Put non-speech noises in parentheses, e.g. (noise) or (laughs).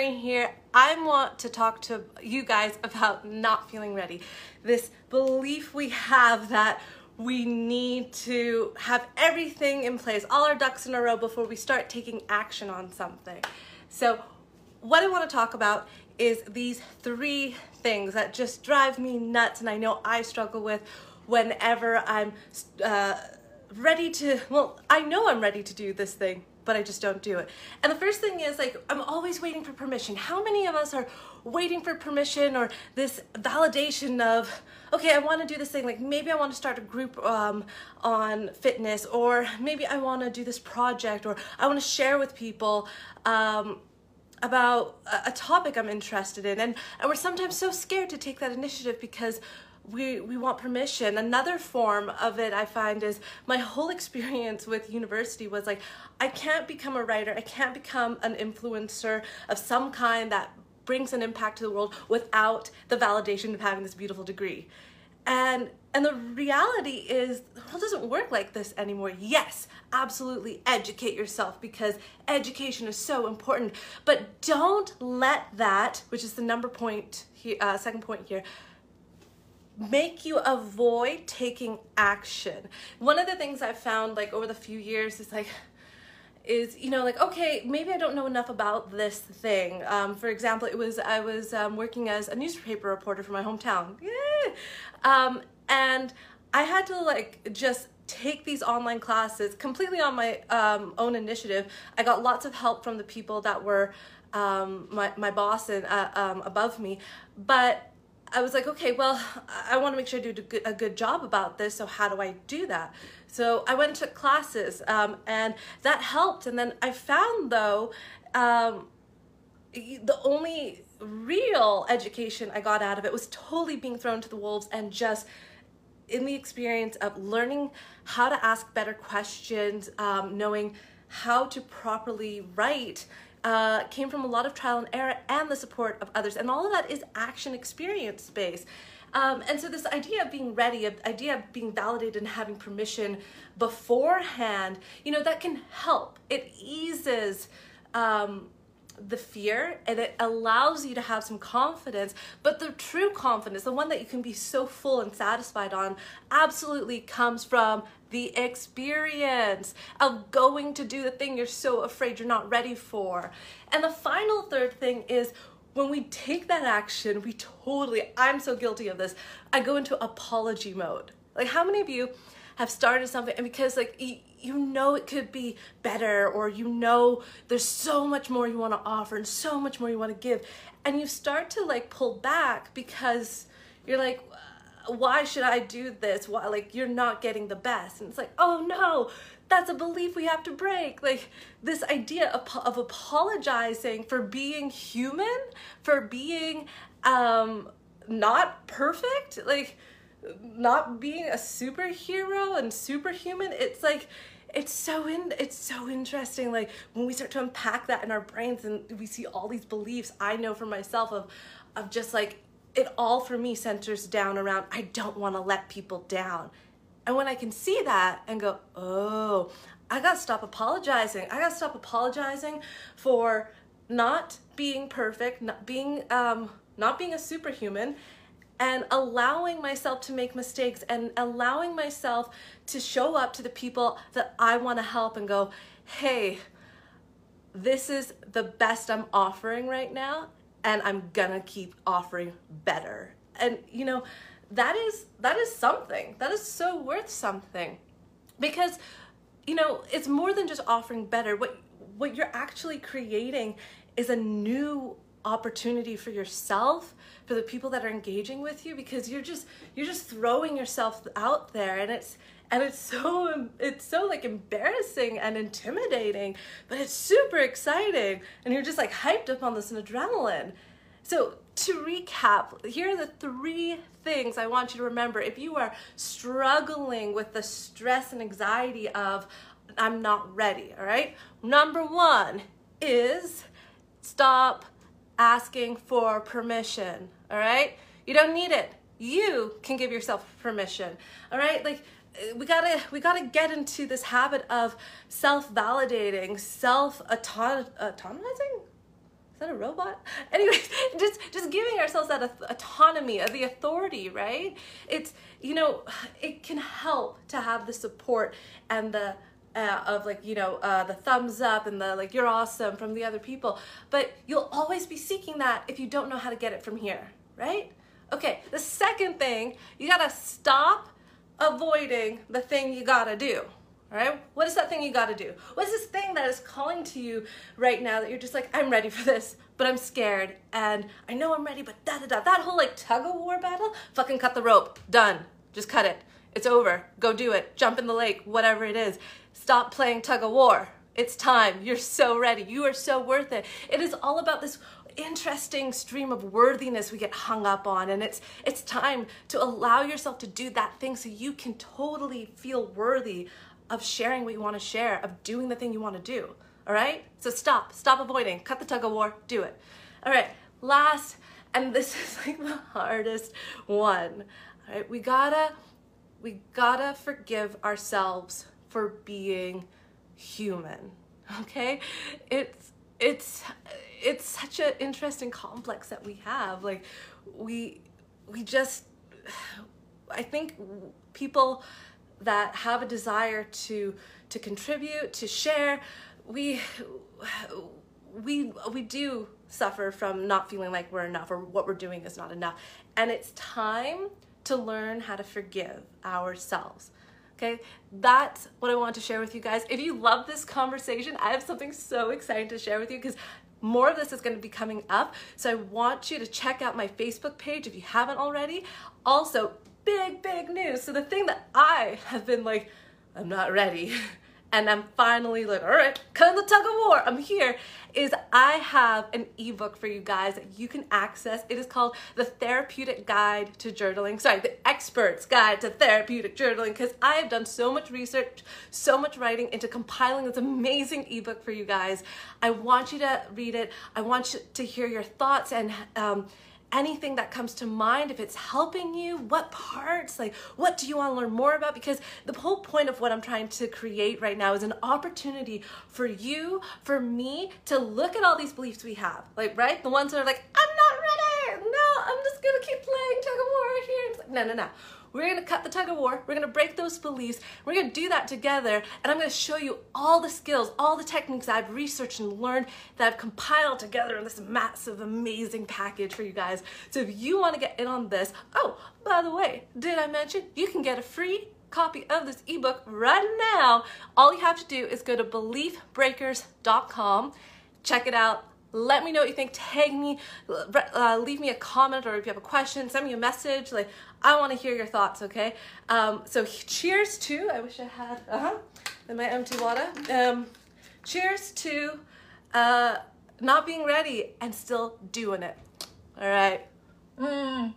Here. I want to talk to you guys about not feeling ready. This belief we have that we need to have everything in place, all our ducks in a row before we start taking action on something. So, what I want to talk about is these three things that just drive me nuts and I know I struggle with whenever I'm uh, ready to, well, I know I'm ready to do this thing, but I just don't do it. And the first thing is like, I'm always waiting for permission. How many of us are waiting for permission or this validation of, okay, I want to do this thing. Like maybe I want to start a group um, on fitness, or maybe I want to do this project, or I want to share with people. Um, about a topic I'm interested in, and, and we're sometimes so scared to take that initiative because we we want permission. Another form of it i find is my whole experience with university was like i can't become a writer. I can't become an influencer of some kind that brings an impact to the world without the validation of having this beautiful degree. And and the reality is the world doesn't work like this anymore. Yes absolutely educate yourself because education is so important but don't let that which is the number point uh, second point here make you avoid taking action. One of the things I've found like over the few years is like is you know like okay maybe I don't know enough about this thing. Um, for example, it was I was um, working as a newspaper reporter for my hometown, um, and I had to like just take these online classes completely on my um, own initiative. I got lots of help from the people that were um, my my boss and uh, um, above me, but I was like, okay, well, I want to make sure I do a good job about this. So how do I do that? So I went to classes um, and that helped. And then I found though, um, the only real education I got out of it was totally being thrown to the wolves and just in the experience of learning how to ask better questions, um, knowing how to properly write uh, came from a lot of trial and error and the support of others. And all of that is action experience based. Um, and so this idea of being ready, of idea of being validated and having permission beforehand, you know, that can help. It eases um, the fear and it allows you to have some confidence. But the true confidence, the one that you can be so full and satisfied on, absolutely comes from the experience of going to do the thing you're so afraid you're not ready for. And the final third thing is when we take that action, we totally, I'm so guilty of this, I go into apology mode. Like, how many of you have started something and because, like, you know it could be better or you know there's so much more you want to offer and so much more you want to give and you start to like pull back because you're like why should I do this? Why like you're not getting the best? And it's like, "Oh no, that's a belief we have to break." Like this idea of, of apologizing for being human, for being um not perfect, like not being a superhero and superhuman it's like it's so in it's so interesting like when we start to unpack that in our brains and we see all these beliefs i know for myself of of just like it all for me centers down around i don't want to let people down. And when i can see that and go oh i gotta stop apologizing. I gotta stop apologizing for not being perfect not being um not being a superhuman and allowing myself to make mistakes and allowing myself to show up to the people that I want to help and go, hey, this is the best I'm offering right now, and I'm gonna keep offering better. And you know, that is that is something. That is so worth something. Because you know, it's more than just offering better. What what you're actually creating is a new opportunity for yourself for the people that are engaging with you because you're just you're just throwing yourself out there and it's and it's so it's so like embarrassing and intimidating but it's super exciting and you're just like hyped up on this adrenaline. So to recap here are the three things i want you to remember. If you are struggling with the stress and anxiety of i'm not ready all right? Number one is stop asking for permission, all right? You don't need it. You can give yourself permission, all right? Like, we gotta we gotta get into this habit of self-validating, self-autonomizing. Is that a robot? (laughs) Anyways, just just giving ourselves that autonomy, of the authority, right? It's you know, it can help to have the support and the uh, of like you know uh, the thumbs up and the like you're awesome from the other people, but you'll always be seeking that if you don't know how to get it from here, right? Okay, the second thing you gotta stop avoiding the thing you gotta do. All right, what is that thing you gotta do? What is this thing that is calling to you right now that you're just like, I'm ready for this, but I'm scared and I know I'm ready, but da da da. That whole like tug of war battle, fucking cut the rope. Done. Just cut it. It's over. Go do it. Jump in the lake, whatever it is. Stop playing tug of war. It's time. You're so ready. You are so worth it. It is all about this interesting stream of worthiness we get hung up on and it's it's time to allow yourself to do that thing so you can totally feel worthy of sharing what you want to share, of doing the thing you want to do. All right? So stop, stop avoiding, cut the tug of war, do it. All right, last, and this (laughs) is like the hardest one. All right, we gotta, we gotta forgive ourselves for being human. Okay? It's, it's, it's such an interesting complex that we have. Like, we, we just, I think people, that have a desire to to contribute, to share, we we we do suffer from not feeling like we're enough or what we're doing is not enough. And it's time to learn how to forgive ourselves. Okay, that's what I want to share with you guys. If you love this conversation, I have something so exciting to share with you because more of this is going to be coming up. So I want you to check out my Facebook page if you haven't already. Also, big, big news. So the thing that I have been like, I'm not ready. (laughs) And I'm finally like, all right, cut the tug of war. I'm here. Is I have an ebook for you guys that you can access. It is called The Therapeutic Guide to Journaling. Sorry, The Expert's Guide to Therapeutic Journaling, because I have done so much research, so much writing into compiling this amazing ebook for you guys. I want you to read it. I want you to hear your thoughts and um, anything that comes to mind, if it's helping you, what parts, like what do you want to learn more about? Because the whole point of what I'm trying to create right now is an opportunity for you, for me to look at all these beliefs we have, like, right? The ones that are like, I'm not ready. No, I'm just going to keep playing tug of war here. Like, no, no, no. We're gonna cut the tug of war. We're gonna break those beliefs. We're gonna do that together. And I'm gonna show you all the skills, all the techniques I've researched and learned that I've compiled together in this massive, amazing package for you guys. So if you wanna get in on this, oh, by the way, did I mention you can get a free copy of this ebook right now. All you have to do is go to beliefbreakers.com, check it out, let me know what you think. Tag me, uh, leave me a comment, or if you have a question, send me a message. Like, I want to hear your thoughts, okay? Um, so, cheers to, I wish I had, uh huh, in my empty water. Um, cheers to uh, not being ready and still doing it. All right. Mm.